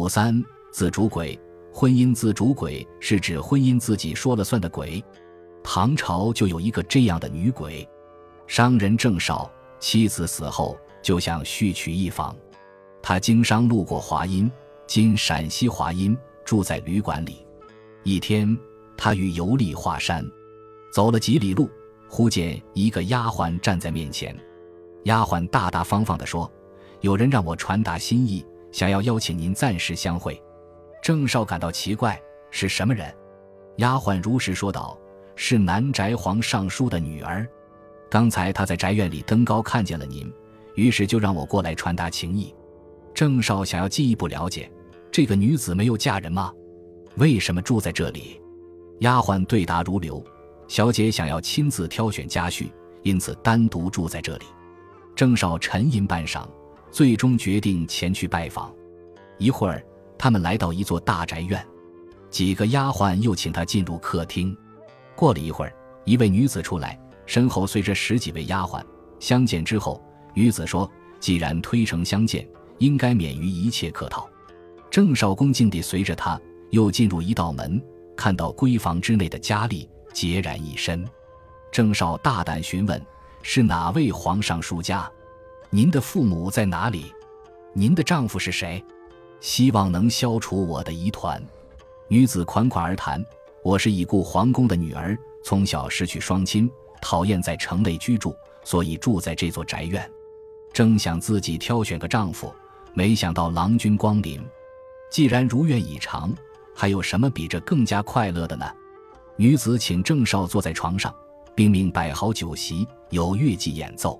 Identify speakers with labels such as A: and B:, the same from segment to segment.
A: 五三自主鬼，婚姻自主鬼是指婚姻自己说了算的鬼。唐朝就有一个这样的女鬼，商人郑少，妻子死后就想续娶一房，他经商路过华阴（今陕西华阴），住在旅馆里。一天，他与游历华山，走了几里路，忽见一个丫鬟站在面前。丫鬟大大方方地说：“有人让我传达心意，想要邀请您暂时相会。”郑少感到奇怪，是什么人？丫鬟如实说道：“是南宅皇尚书的女儿。刚才她在宅院里登高看见了您，于是就让我过来传达情意。”郑少想要进一步了解，这个女子没有嫁人吗？为什么住在这里？丫鬟对答如流：“小姐想要亲自挑选家婿，因此单独住在这里。”郑少沉吟半晌，最终决定前去拜访。一会儿，他们来到一座大宅院，几个丫鬟又请他进入客厅。过了一会儿，一位女子出来，身后随着十几位丫鬟。相见之后，女子说：“既然推诚相见，应该免于一切客套。”郑少恭敬地随着他。又进入一道门，看到闺房之内的佳丽孑然一身。郑少大胆询问：“是哪位皇上书家？您的父母在哪里？您的丈夫是谁？希望能消除我的疑团。”女子款款而谈：“我是已故皇宫的女儿，从小失去双亲，讨厌在城内居住，所以住在这座宅院。正想自己挑选个丈夫，没想到郎君光临。既然如愿以偿。”还有什么比这更加快乐的呢？女子请郑少坐在床上，并命摆好酒席，有乐伎演奏。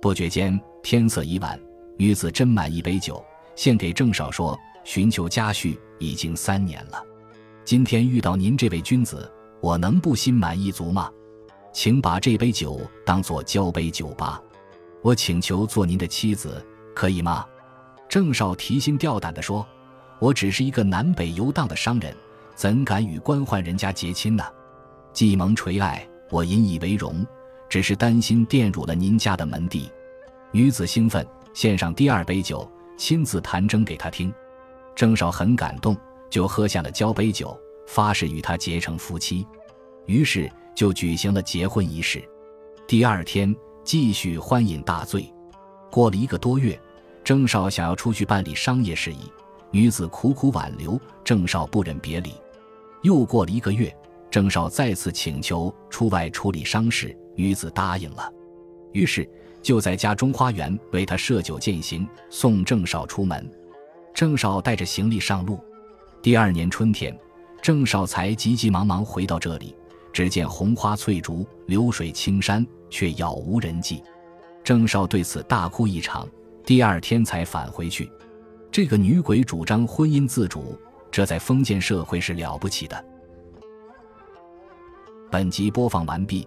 A: 不觉间，天色已晚，女子斟满一杯酒，献给郑少，说：“寻求家婿已经三年了，今天遇到您这位君子，我能不心满意足吗？请把这杯酒当作交杯酒吧，我请求做您的妻子，可以吗？”郑少提心吊胆地说。我只是一个南北游荡的商人，怎敢与官宦人家结亲呢？既蒙垂爱，我引以为荣，只是担心玷辱了您家的门第。女子兴奋，献上第二杯酒，亲自弹筝给他听。郑少很感动，就喝下了交杯酒，发誓与他结成夫妻。于是就举行了结婚仪式。第二天继续欢饮大醉。过了一个多月，郑少想要出去办理商业事宜。女子苦苦挽留，郑少不忍别离。又过了一个月，郑少再次请求出外处理丧事，女子答应了。于是就在家中花园为他设酒饯行，送郑少出门。郑少带着行李上路。第二年春天，郑少才急急忙忙回到这里，只见红花翠竹，流水青山，却杳无人迹。郑少对此大哭一场，第二天才返回去。这个女鬼主张婚姻自主，这在封建社会是了不起的。本集播放完毕，